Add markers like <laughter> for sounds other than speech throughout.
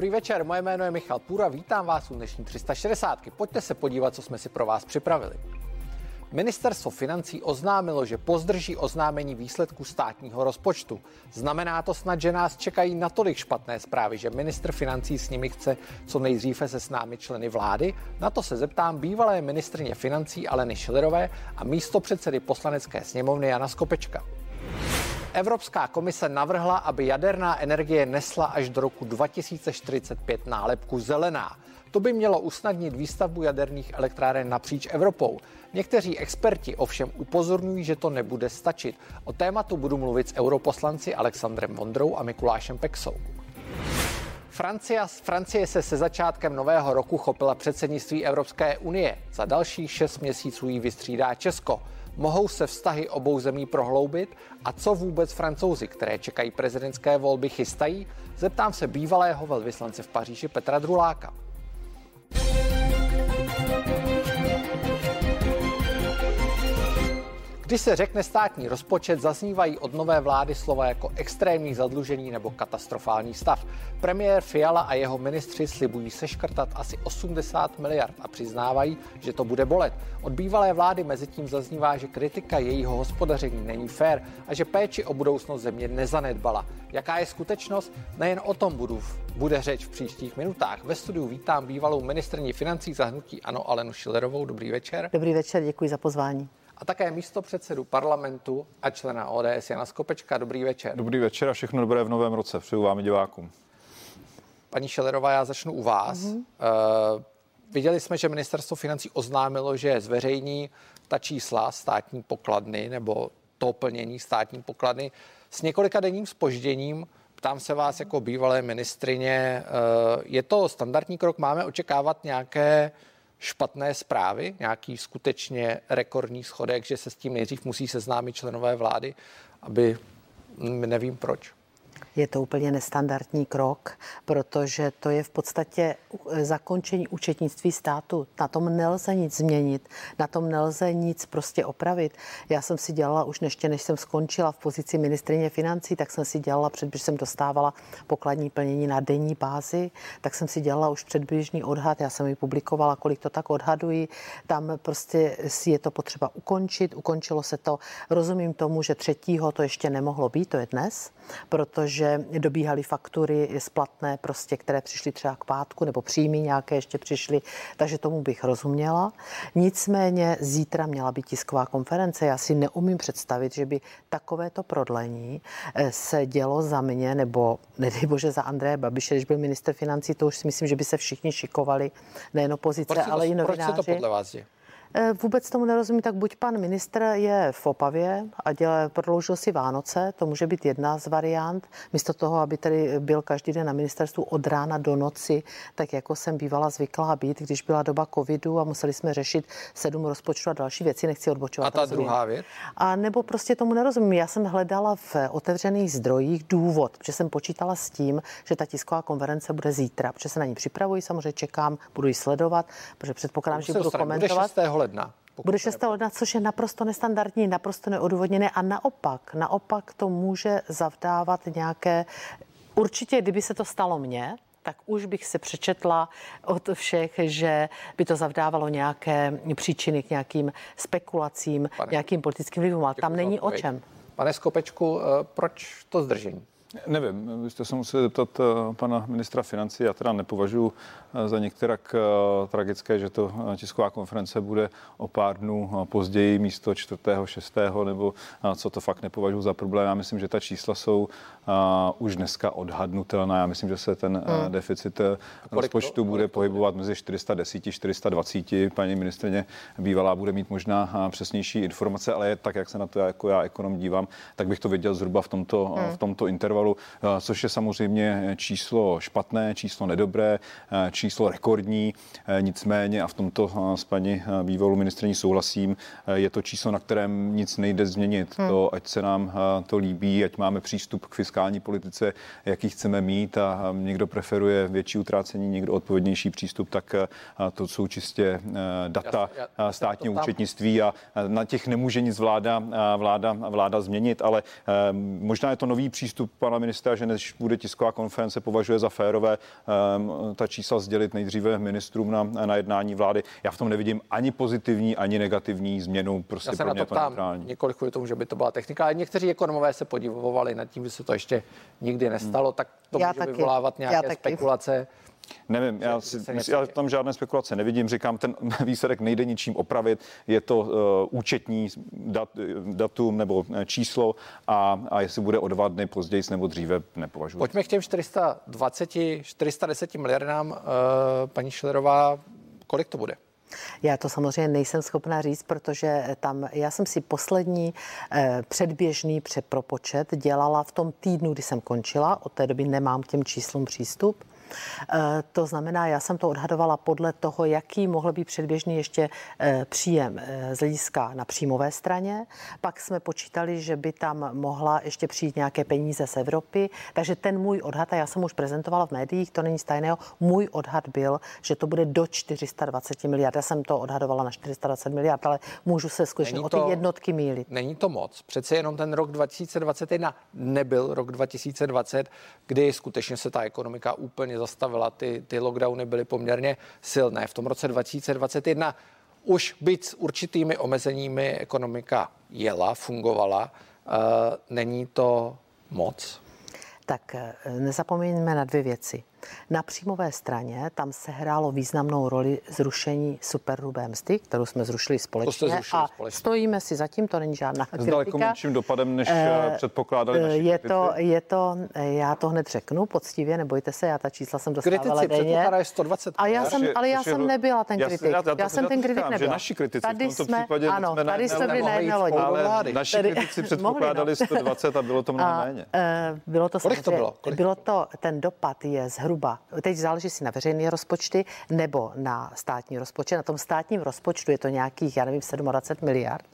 Dobrý večer, moje jméno je Michal Půra, vítám vás u dnešní 360. Pojďte se podívat, co jsme si pro vás připravili. Ministerstvo financí oznámilo, že pozdrží oznámení výsledků státního rozpočtu. Znamená to snad, že nás čekají natolik špatné zprávy, že ministr financí s nimi chce co nejdříve se s námi členy vlády? Na to se zeptám bývalé ministrně financí Aleny Šilerové a místo předsedy poslanecké sněmovny Jana Skopečka. Evropská komise navrhla, aby jaderná energie nesla až do roku 2045 nálepku zelená. To by mělo usnadnit výstavbu jaderných elektráren napříč Evropou. Někteří experti ovšem upozorňují, že to nebude stačit. O tématu budu mluvit s europoslanci Alexandrem Vondrou a Mikulášem Pexou. Francie, Francie se se začátkem nového roku chopila předsednictví Evropské unie. Za dalších šest měsíců jí vystřídá Česko. Mohou se vztahy obou zemí prohloubit? A co vůbec francouzi, které čekají prezidentské volby, chystají? Zeptám se bývalého velvyslance v Paříži Petra Druláka. Když se řekne státní rozpočet, zaznívají od nové vlády slova jako extrémní zadlužení nebo katastrofální stav. Premiér Fiala a jeho ministři slibují seškrtat asi 80 miliard a přiznávají, že to bude bolet. Od bývalé vlády mezi tím zaznívá, že kritika jejího hospodaření není fér a že péči o budoucnost země nezanedbala. Jaká je skutečnost? Nejen o tom budu, bude řeč v příštích minutách. Ve studiu vítám bývalou ministrní financí zahnutí Ano Alenu Šilerovou. Dobrý večer. Dobrý večer, děkuji za pozvání a také místo předsedu parlamentu a člena ODS Jana Skopečka. Dobrý večer. Dobrý večer a všechno dobré v novém roce. Přeju vám i divákům. Paní Šelerová, já začnu u vás. Mm-hmm. Uh, viděli jsme, že ministerstvo financí oznámilo, že zveřejní ta čísla státní pokladny nebo to plnění státní pokladny s několika denním spožděním. Ptám se vás jako bývalé ministrině, uh, je to standardní krok? Máme očekávat nějaké uh, špatné zprávy, nějaký skutečně rekordní schodek, že se s tím nejdřív musí seznámit členové vlády, aby nevím proč. Je to úplně nestandardní krok, protože to je v podstatě zakončení účetnictví státu. Na tom nelze nic změnit, na tom nelze nic prostě opravit. Já jsem si dělala už neště, než jsem skončila v pozici ministrině financí, tak jsem si dělala, předběž jsem dostávala pokladní plnění na denní bázi, tak jsem si dělala už předběžný odhad, já jsem ji publikovala, kolik to tak odhaduji. Tam prostě je to potřeba ukončit, ukončilo se to. Rozumím tomu, že třetího to ještě nemohlo být, to je dnes, protože dobíhaly faktury splatné, prostě, které přišly třeba k pátku, nebo příjmy nějaké ještě přišly, takže tomu bych rozuměla. Nicméně zítra měla být tisková konference. Já si neumím představit, že by takovéto prodlení eh, se dělo za mě, nebo nedej bože za Andreje Babiše, když byl minister financí, to už si myslím, že by se všichni šikovali, nejen opozice, ale i novináři. Proč se to podle vás je? Eh, vůbec tomu nerozumím, tak buď pan ministr je v Opavě a dělá, prodloužil si Vánoce, to může být jedna z variant, místo toho, aby tady byl každý den na ministerstvu od rána do noci, tak jako jsem bývala zvyklá být, když byla doba covidu a museli jsme řešit sedm rozpočtů a další věci, nechci odbočovat. A ta druhá věc? A nebo prostě tomu nerozumím. Já jsem hledala v otevřených zdrojích důvod, protože jsem počítala s tím, že ta tisková konference bude zítra, protože se na ní připravuji, samozřejmě čekám, budu ji sledovat, protože předpokládám, že budu komentovat. Bude ledna. Bude 6. ledna, což je naprosto nestandardní, naprosto neodvodněné a naopak, naopak to může zavdávat nějaké, určitě, kdyby se to stalo mně, tak už bych se přečetla od všech, že by to zavdávalo nějaké příčiny k nějakým spekulacím, Pane, nějakým politickým vlivům, ale tam není o čem. Pane Skopečku, eh, proč to zdržení? Nevím, vy jste se museli zeptat eh, pana ministra financí. Já teda nepovažuji eh, za některak eh, tragické, že to tisková konference bude o pár dnů později místo 4. 6. nebo co to fakt nepovažuji za problém. Já myslím, že ta čísla jsou už dneska odhadnutelná. Já myslím, že se ten hmm. deficit rozpočtu bude pohybovat mezi 410 a 420. Paní ministrině bývalá bude mít možná přesnější informace, ale tak, jak se na to jako já ekonom dívám, tak bych to věděl zhruba v tomto, hmm. v tomto intervalu intervalu, eh, což je samozřejmě číslo špatné, číslo nedobré, eh, číslo rekordní. Eh, nicméně, a v tomto s paní bývalou ministrní souhlasím, je to číslo, na kterém nic nejde změnit. Hmm. To, ať se nám to líbí, ať máme přístup k fiskální politice, jaký chceme mít a někdo preferuje větší utrácení, někdo odpovědnější přístup, tak to jsou čistě data státního účetnictví a na těch nemůže nic vláda, vláda, vláda změnit, ale možná je to nový přístup pana ministra, že než bude tisková konference, považuje za férové um, ta čísla sdělit nejdříve ministrům na, na jednání vlády. Já v tom nevidím ani pozitivní, ani negativní změnu. Prostě Já se na to ptám několik kvůli tomu, že by to byla technika, ale někteří ekonomové se podívovali nad tím, že se to ještě nikdy nestalo, hmm. tak to Já může taky. vyvolávat nějaké spekulace. Nevím, já, si, já tam žádné spekulace nevidím. Říkám, ten <laughs> výsledek nejde ničím opravit. Je to uh, účetní dat, datum nebo eh, číslo a, a jestli bude o dva dny později nebo dříve, nepovažuji. Pojďme k těm 420, 410 miliardám, uh, paní Šilerová. Kolik to bude? Já to samozřejmě nejsem schopná říct, protože tam já jsem si poslední eh, předběžný přepropočet dělala v tom týdnu, kdy jsem končila. Od té doby nemám k těm číslům přístup. Eh, to znamená, já jsem to odhadovala podle toho, jaký mohl být předběžný ještě eh, příjem eh, z hlediska na příjmové straně. Pak jsme počítali, že by tam mohla ještě přijít nějaké peníze z Evropy. Takže ten můj odhad, a já jsem už prezentovala v médiích, to není tajného, můj odhad byl, že to bude do 420 miliard. Já jsem to odhadovala na 420 miliard, ale můžu se skutečně o ty jednotky mílit. Není to moc. Přece jenom ten rok 2021 nebyl rok 2020, kdy skutečně se ta ekonomika úplně zastavila. Ty, ty lockdowny byly poměrně silné. V tom roce 2021 už byť s určitými omezeními ekonomika jela, fungovala. Uh, není to moc? Tak eh, nezapomeňme na dvě věci. Na příjmové straně tam se hrálo významnou roli zrušení superhrubé mzdy, kterou jsme zrušili společně. a společně. stojíme si zatím, to není žádná S daleko menším dopadem, než e, předpokládali naši je to, je to, já to hned řeknu poctivě, nebojte se, já ta čísla jsem dostávala kritici denně. je 120. A já jsem, ale já jsem nebyla ten kritik. Já, já, já jsem ten kritik nebyla. naši kritici tady v tomto případě ano, jsme tady jsme byli na jedné lodi. Ale naši kritici <laughs> předpokládali 120 a bylo to mnohem méně. Bylo to to bylo? Bylo to, ten dopad je zhruba, teď záleží si na veřejné rozpočty nebo na státní rozpočet. Na tom státním rozpočtu je to nějakých, já nevím, 27 miliard.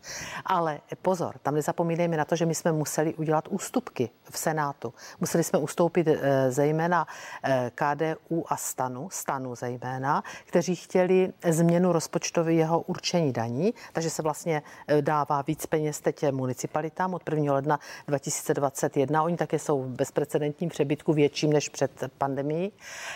Ale pozor, tam nezapomínejme na to, že my jsme museli udělat ústupky v Senátu. Museli jsme ustoupit eh, zejména eh, KDU a Stanu, Stanu zejména, kteří chtěli změnu rozpočtového určení daní, takže se vlastně eh, dává víc peněz teď municipalitám od 1. ledna 2021. Oni také jsou v bezprecedentním přebytku větším než před pandemí.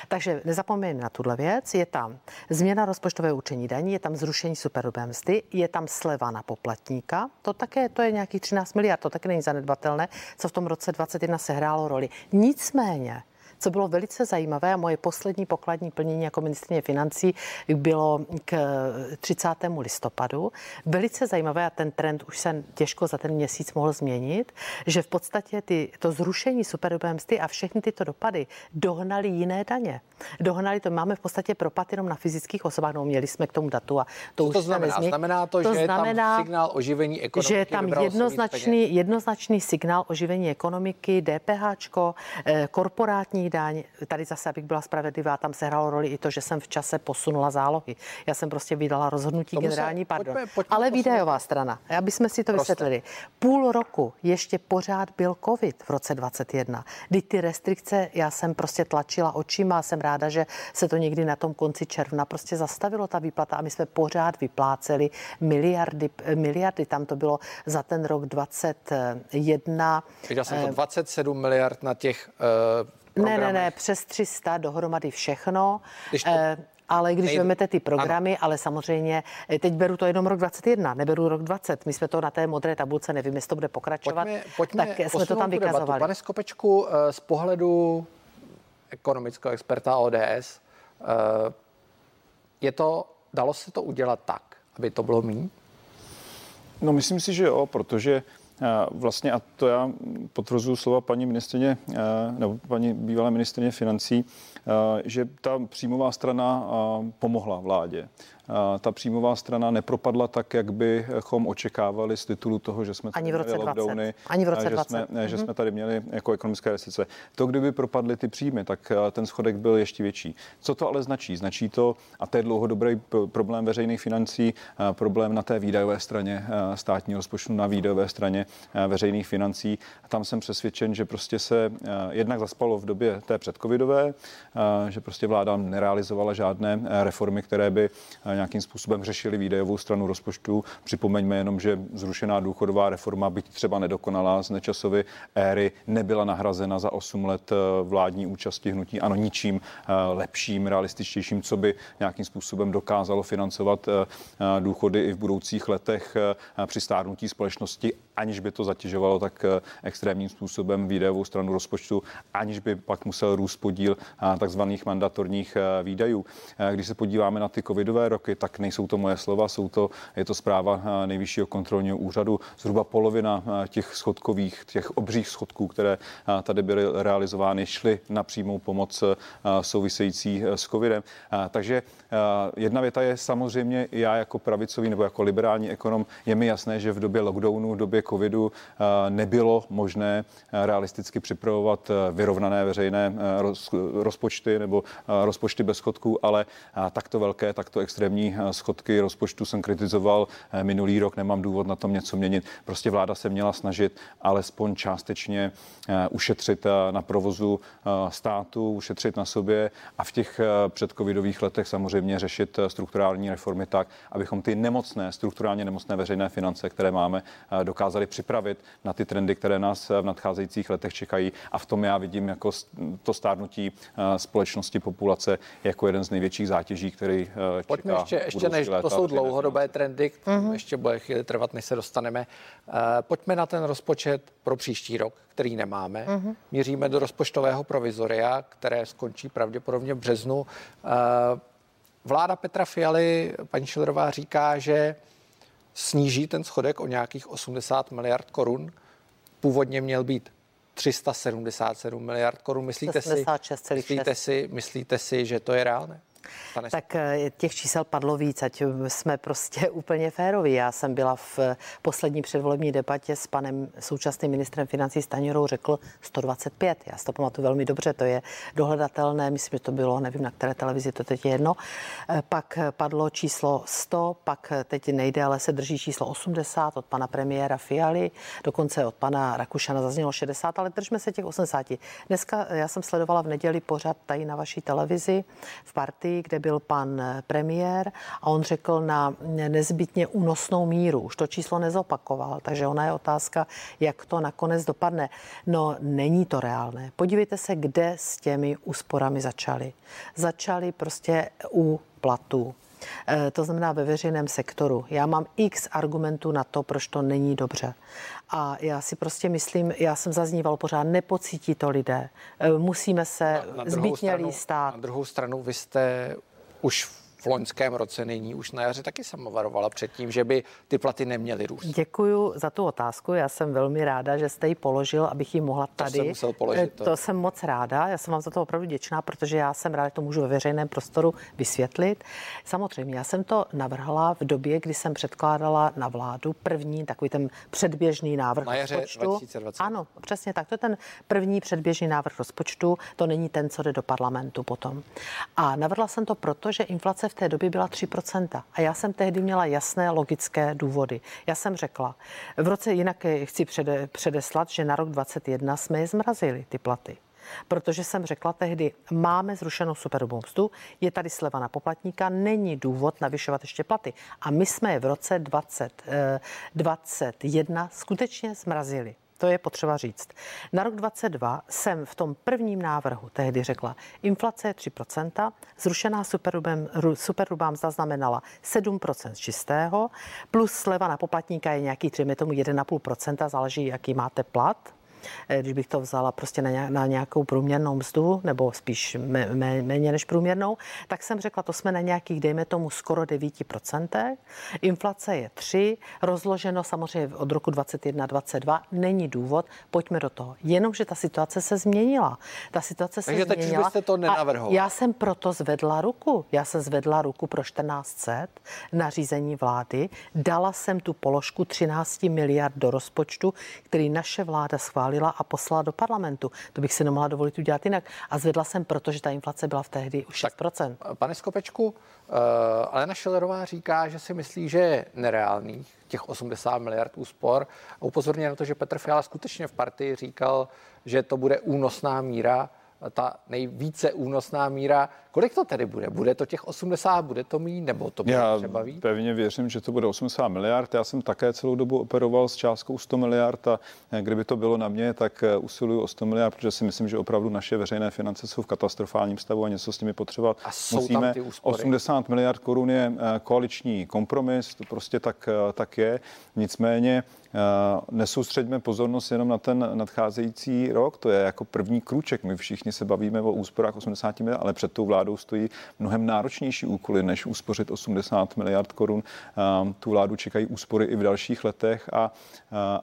Takže nezapomeňme na tuhle věc. Je tam změna rozpočtového učení daní, je tam zrušení superhrubé mzdy, je tam sleva na poplatníka. To také, to je nějakých 13 miliard, to také není zanedbatelné, co v tom roce 21 sehrálo roli. Nicméně, co bylo velice zajímavé a moje poslední pokladní plnění jako ministrině financí bylo k 30. listopadu. Velice zajímavé a ten trend už se těžko za ten měsíc mohl změnit, že v podstatě ty, to zrušení superhrubé mzdy a všechny tyto dopady dohnali jiné daně. Dohnali to, máme v podstatě propad jenom na fyzických osobách, no měli jsme k tomu datu a to Co už to znamená? Nezměk. Znamená to, to že znamená, je tam signál oživení ekonomiky? Že je tam jednoznačný, jednoznačný signál oživení ekonomiky, DPH, eh, daň. Tady zase, abych byla spravedlivá, tam se hrálo roli i to, že jsem v čase posunula zálohy. Já jsem prostě vydala rozhodnutí Tomu generální, se, pardon. Pojďme, pojďme Ale výdajová strana, aby jsme si to prostě. vysvětlili. Půl roku ještě pořád byl covid v roce 21, kdy ty restrikce, já jsem prostě tlačila očima a jsem ráda, že se to někdy na tom konci června prostě zastavilo ta výplata a my jsme pořád vypláceli miliardy, miliardy. Tam to bylo za ten rok 21. Viděl jsem to 27 eh, miliard na těch uh, programech? Ne, ne, ne, přes 300 dohromady všechno. Když to... Eh, ale když nejde. vezmete ty programy, ano. ale samozřejmě, eh, teď beru to jenom rok 21, neberu rok 20. My jsme to na té modré tabulce, nevím, jestli to bude pokračovat, pojďme, pojďme tak jsme to tam vykazovali. Debatu. Pane Skopečku, eh, z pohledu ekonomického experta ODS, je to, dalo se to udělat tak, aby to bylo mý? No myslím si, že jo, protože Vlastně, a to já potvrzuji slova paní ministrině, nebo paní bývalé ministrině financí, že ta příjmová strana pomohla vládě ta příjmová strana nepropadla tak, jak bychom očekávali z titulu toho, že jsme tady Ani v roce lockdowny, 20. Ani v roce že, 20. Jsme, mm-hmm. že jsme tady měli jako ekonomické restrikce. To, kdyby propadly ty příjmy, tak ten schodek byl ještě větší. Co to ale značí? Značí to, a to je dlouhodobý problém veřejných financí, problém na té výdajové straně státního rozpočtu, na výdajové straně veřejných financí. Tam jsem přesvědčen, že prostě se jednak zaspalo v době té předcovidové, že prostě vláda nerealizovala žádné reformy, které by nějakým způsobem řešili výdajovou stranu rozpočtu. Připomeňme jenom, že zrušená důchodová reforma, byť třeba nedokonalá z nečasovy éry, nebyla nahrazena za 8 let vládní účasti hnutí ano ničím lepším, realističtějším, co by nějakým způsobem dokázalo financovat důchody i v budoucích letech při stárnutí společnosti, aniž by to zatěžovalo tak extrémním způsobem výdajovou stranu rozpočtu, aniž by pak musel růst podíl takzvaných mandatorních výdajů. Když se podíváme na ty covidové roky, tak nejsou to moje slova, jsou to, je to zpráva nejvyššího kontrolního úřadu. Zhruba polovina těch schodkových, těch obřích schodků, které tady byly realizovány, šly na přímou pomoc související s covidem. Takže jedna věta je samozřejmě, já jako pravicový nebo jako liberální ekonom, je mi jasné, že v době lockdownu, v době covidu nebylo možné realisticky připravovat vyrovnané veřejné rozpočty nebo rozpočty bez schodků, ale takto velké, takto extrémní schodky rozpočtu jsem kritizoval minulý rok, nemám důvod na tom něco měnit. Prostě vláda se měla snažit alespoň částečně ušetřit na provozu státu, ušetřit na sobě a v těch předcovidových letech samozřejmě řešit strukturální reformy tak, abychom ty nemocné, strukturálně nemocné veřejné finance, které máme, dokázali připravit na ty trendy, které nás v nadcházejících letech čekají. A v tom já vidím jako to stárnutí společnosti populace jako jeden z největších zátěží, který čeká. Pojďme ještě, ještě než to jsou dlouhodobé trendy, mm-hmm. ještě bude chvíli trvat, než se dostaneme. Pojďme na ten rozpočet pro příští rok, který nemáme. Mm-hmm. Míříme do rozpočtového provizoria, které skončí pravděpodobně v březnu. Vláda Petra Fialy, paní Šilerová, říká, že sníží ten schodek o nějakých 80 miliard korun. Původně měl být 377 miliard korun. Myslíte, si, myslíte, si, myslíte si, že to je reálné? Pane... Tak eh, těch čísel padlo víc, ať jsme prostě <laughs> úplně féroví. Já jsem byla v poslední předvolební debatě s panem současným ministrem financí Staněrou, řekl 125. Já si to pamatuju velmi dobře, to je dohledatelné, myslím, že to bylo, nevím na které televizi, to teď je jedno. Eh, pak padlo číslo 100, pak teď nejde, ale se drží číslo 80 od pana premiéra Fialy, dokonce od pana Rakušana zaznělo 60, ale držme se těch 80. Dneska já jsem sledovala v neděli pořád tady na vaší televizi v partii kde byl pan premiér a on řekl na nezbytně únosnou míru. Už to číslo nezopakoval, takže ona je otázka, jak to nakonec dopadne. No, není to reálné. Podívejte se, kde s těmi úsporami začali. Začali prostě u platů. E, to znamená ve veřejném sektoru. Já mám x argumentů na to, proč to není dobře. A já si prostě myslím, já jsem zazníval pořád, nepocítí to lidé. E, musíme se na, na zbytně stát. Na druhou stranu, vy jste už v loňském roce nyní už na jaře taky sama varovala před tím, že by ty platy neměly růst. Děkuji za tu otázku. Já jsem velmi ráda, že jste ji položil, abych ji mohla tady. To jsem musel položit. To. to jsem moc ráda. Já jsem vám za to opravdu děčná, protože já jsem ráda, že to můžu ve veřejném prostoru vysvětlit. Samozřejmě, já jsem to navrhla v době, kdy jsem předkládala na vládu první takový ten předběžný návrh na jaře rozpočtu. 2020. Ano, přesně tak. To je ten první předběžný návrh rozpočtu. To není ten, co jde do parlamentu potom. A navrhla jsem to proto, že inflace v té době byla 3%. A já jsem tehdy měla jasné logické důvody. Já jsem řekla, v roce jinak chci přede, předeslat, že na rok 2021 jsme je zmrazili, ty platy protože jsem řekla tehdy, máme zrušenou superhrubou je tady sleva na poplatníka, není důvod navyšovat ještě platy. A my jsme je v roce 2021 eh, skutečně zmrazili. To je potřeba říct. Na rok 22 jsem v tom prvním návrhu tehdy řekla, inflace je 3%, zrušená superhrubá mzda znamenala 7% čistého, plus sleva na poplatníka je nějaký, třeba tomu 1,5%, záleží, jaký máte plat, když bych to vzala prostě na nějakou průměrnou mzdu, nebo spíš méně než průměrnou, tak jsem řekla, to jsme na nějakých, dejme tomu, skoro 9%. Inflace je 3, rozloženo samozřejmě od roku 2021-2022, není důvod, pojďme do toho. Jenomže ta situace se změnila. Ta situace Takže se teď změnila. byste to nenavrhoval. Já jsem proto zvedla ruku. Já jsem zvedla ruku pro 1400 na řízení vlády. Dala jsem tu položku 13 miliard do rozpočtu, který naše vláda schválila schválila a poslala do parlamentu. To bych si nemohla dovolit udělat jinak. A zvedla jsem, protože ta inflace byla v tehdy už 6%. Tak, pane Skopečku, uh, Alena Šilerová říká, že si myslí, že je nereálných těch 80 miliard úspor a upozorňuje na to, že Petr Fiala skutečně v partii říkal, že to bude únosná míra ta nejvíce únosná míra. Kolik to tedy bude? Bude to těch 80, bude to mít, nebo to bude Já třeba víc? pevně věřím, že to bude 80 miliard. Já jsem také celou dobu operoval s částkou 100 miliard a eh, kdyby to bylo na mě, tak eh, usiluju o 100 miliard, protože si myslím, že opravdu naše veřejné finance jsou v katastrofálním stavu a něco s nimi potřebovat a jsou musíme. Tam ty úspory? 80 miliard korun je koaliční kompromis, to prostě tak, tak je. Nicméně nesoustředíme pozornost jenom na ten nadcházející rok, to je jako první krůček. My všichni se bavíme o úsporách 80 miliard, ale před tou vládou stojí mnohem náročnější úkoly, než uspořit 80 miliard korun. Tu vládu čekají úspory i v dalších letech a,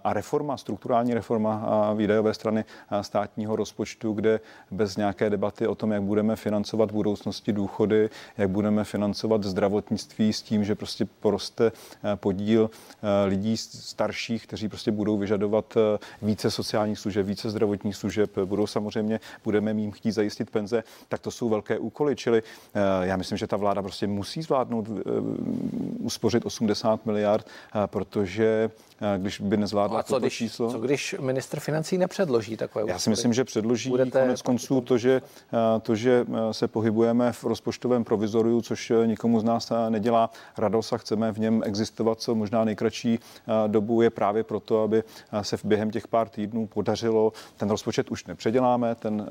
a reforma, strukturální reforma výdajové strany státního rozpočtu, kde bez nějaké debaty o tom, jak budeme financovat v budoucnosti důchody, jak budeme financovat zdravotnictví s tím, že prostě poroste podíl lidí starších, kteří prostě budou vyžadovat více sociálních služeb, více zdravotních služeb, budou samozřejmě, budeme mým chtít zajistit penze, tak to jsou velké úkoly. Čili eh, já myslím, že ta vláda prostě musí zvládnout eh, uspořit 80 miliard, eh, protože když by nezvládla no co, když, číslo. Co když ministr financí nepředloží takové Já si myslím, že předloží Budete... konec konců to že, to, že se pohybujeme v rozpočtovém provizoriu, což nikomu z nás nedělá radost a chceme v něm existovat co možná nejkratší dobu, je právě proto, aby se v během těch pár týdnů podařilo. Ten rozpočet už nepředěláme, ten,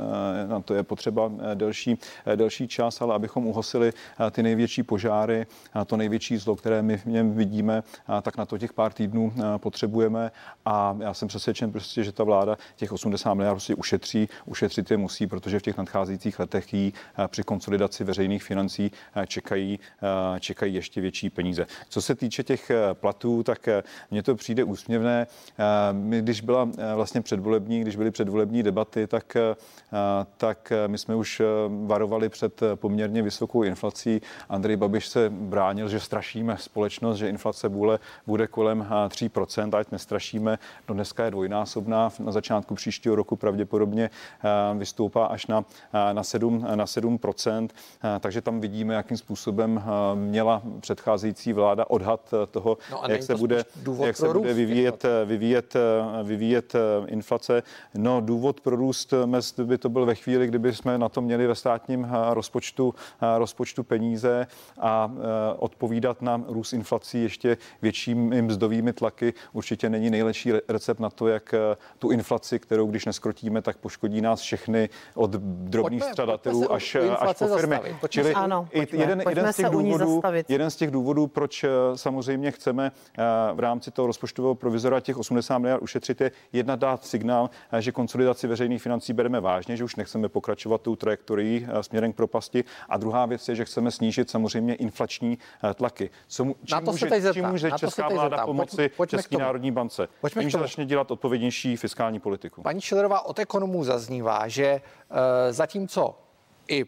na to je potřeba delší, delší čas, ale abychom uhosili ty největší požáry, to největší zlo, které my v něm vidíme, tak na to těch pár týdnů potřebujeme a já jsem přesvědčen prostě, že ta vláda těch 80 miliard prostě ušetří, ušetřit je musí, protože v těch nadcházejících letech jí při konsolidaci veřejných financí čekají, čekají ještě větší peníze. Co se týče těch platů, tak mně to přijde úsměvné. Když byla vlastně předvolební, když byly předvolební debaty, tak, tak my jsme už varovali před poměrně vysokou inflací. Andrej Babiš se bránil, že strašíme společnost, že inflace bude, bude kolem 3%, ať nestrašíme. No dneska je dvojnásobná, na začátku příštího roku pravděpodobně vystoupá až na, na, 7, na 7%, takže tam vidíme, jakým způsobem měla předcházející vláda odhad toho, no jak se bude, jak se bude vyvíjet, vyvíjet, vyvíjet inflace. No důvod pro růst mest by to byl ve chvíli, kdyby jsme na to měli ve státním rozpočtu, rozpočtu peníze a odpovídat na růst inflací ještě většími mzdovými tlaky určitě není nejlepší recept na to, jak tu inflaci, kterou když neskrotíme, tak poškodí nás všechny od drobných pojďme, stradatelů pojďme až, až po firmy. Čili ano, pojďme, jeden, pojďme jeden, z těch důvodů, jeden z těch důvodů, proč samozřejmě chceme v rámci toho rozpočtového provizora těch 80 miliard ušetřit, je jedna dát signál, že konsolidaci veřejných financí bereme vážně, že už nechceme pokračovat tou trajektorií směrem k propasti. A druhá věc je, že chceme snížit samozřejmě inflační tlaky. Co, čím na to může, se teď čím může česká vláda pomoci pojďme České národní bance? Pojďme tím, že začne dělat odpovědnější fiskální politiku. Paní Šilerová, od ekonomů zaznívá, že uh, zatímco i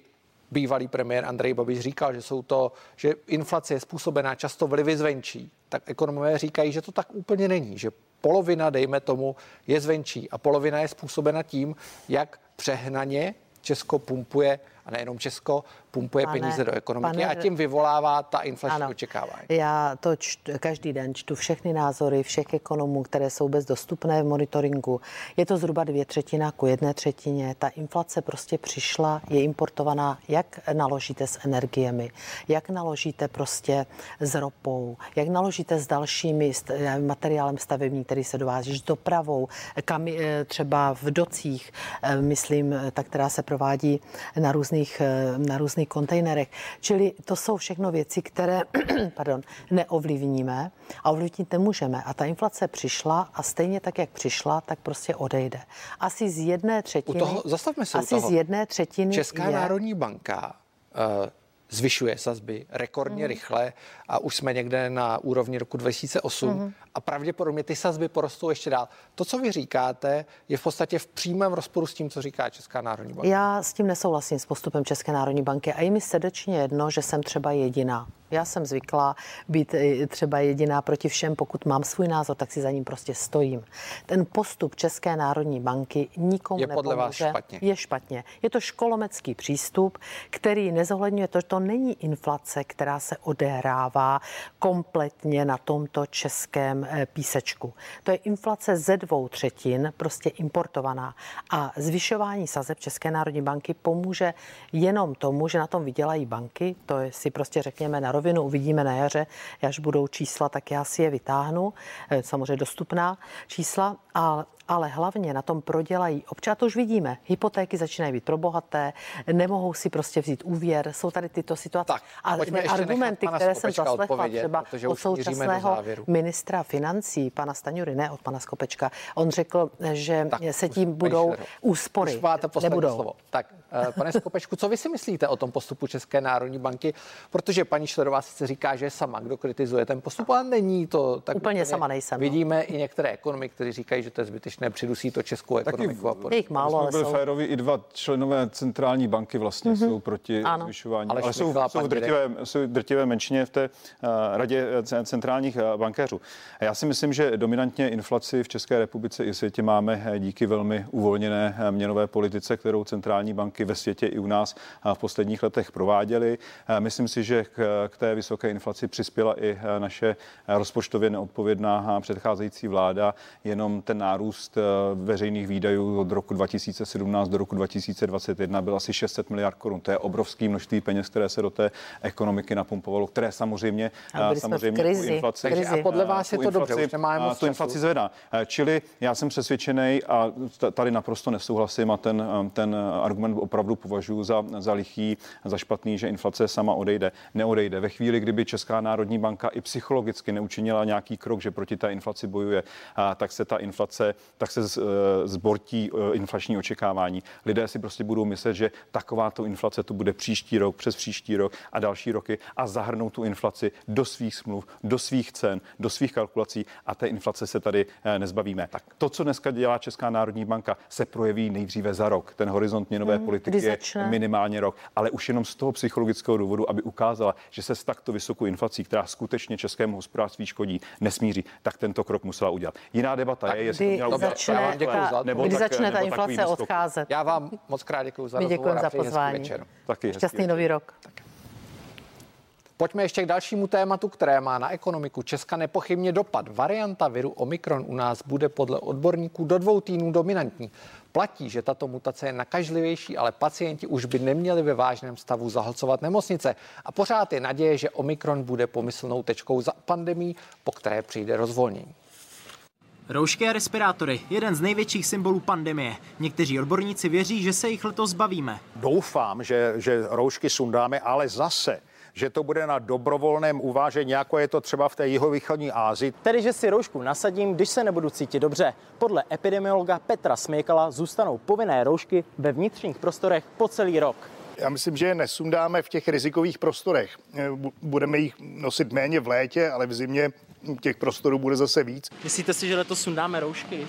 bývalý premiér Andrej Babiš říkal, že jsou to, že inflace je způsobená často vlivy zvenčí, tak ekonomové říkají, že to tak úplně není, že polovina, dejme tomu, je zvenčí a polovina je způsobena tím, jak přehnaně Česko pumpuje a nejenom Česko, pumpuje pane, peníze do ekonomiky pane, a tím vyvolává ta inflační ano, očekávání. Já to čtu, každý den čtu všechny názory všech ekonomů, které jsou bez dostupné v monitoringu. Je to zhruba dvě třetina ku jedné třetině. Ta inflace prostě přišla, je importovaná. Jak naložíte s energiemi? Jak naložíte prostě s ropou? Jak naložíte s dalšími materiálem stavební, který se dovází, s dopravou, kam eh, třeba v docích, eh, myslím, ta, která se provádí na různých, eh, na různých různých kontejnerech. Čili to jsou všechno věci, které <clears throat> pardon, neovlivníme a ovlivnit nemůžeme. A ta inflace přišla a stejně tak, jak přišla, tak prostě odejde. Asi z jedné třetiny. U toho, zastavme se asi u toho. z jedné třetiny Česká je, národní banka uh, zvyšuje sazby rekordně mm. rychle a už jsme někde na úrovni roku 2008 mm. A pravděpodobně ty sazby porostou ještě dál. To, co vy říkáte, je v podstatě v přímém rozporu s tím, co říká Česká národní banka. Já s tím nesouhlasím s postupem České národní banky a je mi srdečně jedno, že jsem třeba jediná. Já jsem zvyklá být eh, třeba jediná proti všem, pokud mám svůj názor, tak si za ním prostě stojím. Ten postup České národní banky nikomu je podle nepomůže. Vás špatně. Je špatně. Je to školomecký přístup, který nezohledňuje to, že to není inflace, která se odehrává kompletně na tomto českém písečku. To je inflace ze dvou třetin, prostě importovaná. A zvyšování sazeb České národní banky pomůže jenom tomu, že na tom vydělají banky. To je, si prostě řekněme na rovinu, uvidíme na jaře, až budou čísla, tak já si je vytáhnu. Eh, samozřejmě dostupná čísla. A ale hlavně na tom prodělají občas, to už vidíme, hypotéky začínají být pro bohaté, nemohou si prostě vzít úvěr, jsou tady tyto situace. Tak, a argumenty, které jsem zaslechla třeba od současného ministra financí, pana Staňury, ne od pana Skopečka, on řekl, že tak, se tím budou úspory. Už máte nebudou. slovo. Tak, eh, pane Skopečku, co vy si myslíte o tom postupu České národní banky? Protože paní Šlerová sice říká, že je sama, kdo kritizuje ten postup, ale není to tak. Úplně, úplně sama nejsem. No. Vidíme no. i některé ekonomy, kteří říkají, že to je zbytečné přidusí to českou ekonomiku. Taky, a jich málo, ale byli jsou... féroví, i dva členové centrální banky vlastně mm-hmm. jsou proti ano. zvyšování, ale, ale jsou, jsou, drtivé, jsou drtivé menšině v té uh, radě eh, centrálních uh, bankéřů. A já si myslím, že dominantně inflaci v České republice i světě máme díky velmi uvolněné měnové politice, kterou centrální banky ve světě i u nás v posledních letech prováděly. Myslím si, že k, té vysoké inflaci přispěla i naše rozpočtově neodpovědná předcházející vláda. Jenom ten nárůst eh, veřejných výdajů od roku 2017 do roku 2021 byl asi 600 miliard korun. To je obrovské množství peněz, které se do té ekonomiky napumpovalo, které samozřejmě, samozřejmě krizi, inflaci, krizi. A podle vás je to inflaci, dobře, už nemáme tu inflaci zvedá. Eh, čili já jsem přesvědčený a tady naprosto nesouhlasím a ten, eh, ten argument opravdu považuji za, za lichý, za špatný, že inflace sama odejde. Neodejde. Ve chvíli, kdyby Česká národní banka i psychologicky neučinila nějaký krok, že proti té inflaci bojuje, tak se ta inflace tak se eh, zbortí eh, inflační očekávání. Lidé si prostě budou myslet, že takováto inflace to bude příští rok, přes příští rok a další roky a zahrnou tu inflaci do svých smluv, do svých cen, do svých kalkulací a té inflace se tady eh, nezbavíme. Tak to, co dneska dělá Česká národní banka, se projeví nejdříve za rok. Ten horizont měnové hmm, politiky je minimálně rok, ale už jenom z toho psychologického důvodu, aby ukázala, že se s takto vysokou inflací, která skutečně českému hospodářství škodí, nesmíří, tak tento krok musela udělat. Jiná debata je, jestli to začne, já vám děkuji za, nebo kdy tak, začne ta inflace odcházet. Já vám moc krát děkuji za rozhovor za pozvání. Taky Šťastný nový rok. Tak. Pojďme ještě k dalšímu tématu, které má na ekonomiku Česka nepochybně dopad. Varianta viru Omikron u nás bude podle odborníků do dvou týdnů dominantní. Platí, že tato mutace je nakažlivější, ale pacienti už by neměli ve vážném stavu zahlcovat nemocnice. A pořád je naděje, že Omikron bude pomyslnou tečkou za pandemí, po které přijde rozvolnění. Roušky a respirátory, jeden z největších symbolů pandemie. Někteří odborníci věří, že se jich letos zbavíme. Doufám, že, že roušky sundáme, ale zase že to bude na dobrovolném uvážení, jako je to třeba v té jihovýchodní Ázii. Tedy, že si roušku nasadím, když se nebudu cítit dobře. Podle epidemiologa Petra Směkala zůstanou povinné roušky ve vnitřních prostorech po celý rok. Já myslím, že je nesundáme v těch rizikových prostorech. Budeme jich nosit méně v létě, ale v zimě těch prostorů bude zase víc. Myslíte si, že letos sundáme roušky?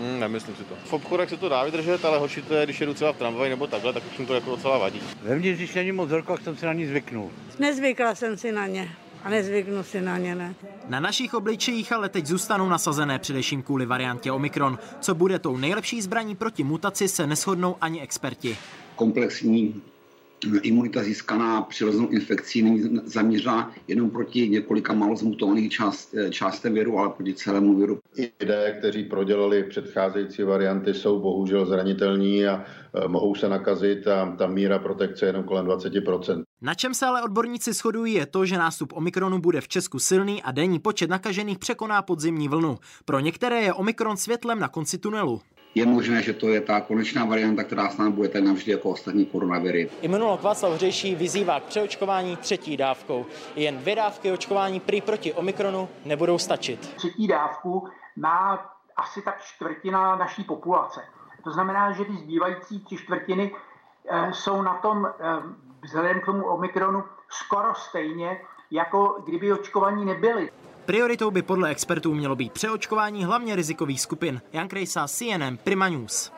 Hmm, nemyslím si to. V obchodech se to dá vydržet, ale horší to je, když jedu třeba v tramvaji nebo takhle, tak už mi to jako docela vadí. Vevnitř, když není moc horko, jsem si na ní zvyknul. Nezvykla jsem si na ně a nezvyknu si na ně, ne. Na našich obličejích ale teď zůstanou nasazené především kvůli variantě Omikron. Co bude tou nejlepší zbraní proti mutaci, se neschodnou ani experti. Komplexní imunita získaná přirozenou infekcí není zaměřená jenom proti několika málo zmutovaných část, částem viru, ale proti celému viru. I lidé, kteří prodělali předcházející varianty, jsou bohužel zranitelní a e, mohou se nakazit a ta míra protekce je jenom kolem 20%. Na čem se ale odborníci shodují je to, že nástup Omikronu bude v Česku silný a denní počet nakažených překoná podzimní vlnu. Pro některé je Omikron světlem na konci tunelu je možné, že to je ta konečná varianta, která s námi bude tak navždy jako ostatní koronaviry. Imunolog Václav Hřejší vyzývá k přeočkování třetí dávkou. Jen dvě dávky očkování prý proti Omikronu nebudou stačit. Třetí dávku má asi tak čtvrtina naší populace. To znamená, že ty zbývající tři čtvrtiny eh, jsou na tom eh, vzhledem k tomu Omikronu skoro stejně, jako kdyby očkovaní nebyli. Prioritou by podle expertů mělo být přeočkování hlavně rizikových skupin. Jan Krejsa, CNN, Prima News.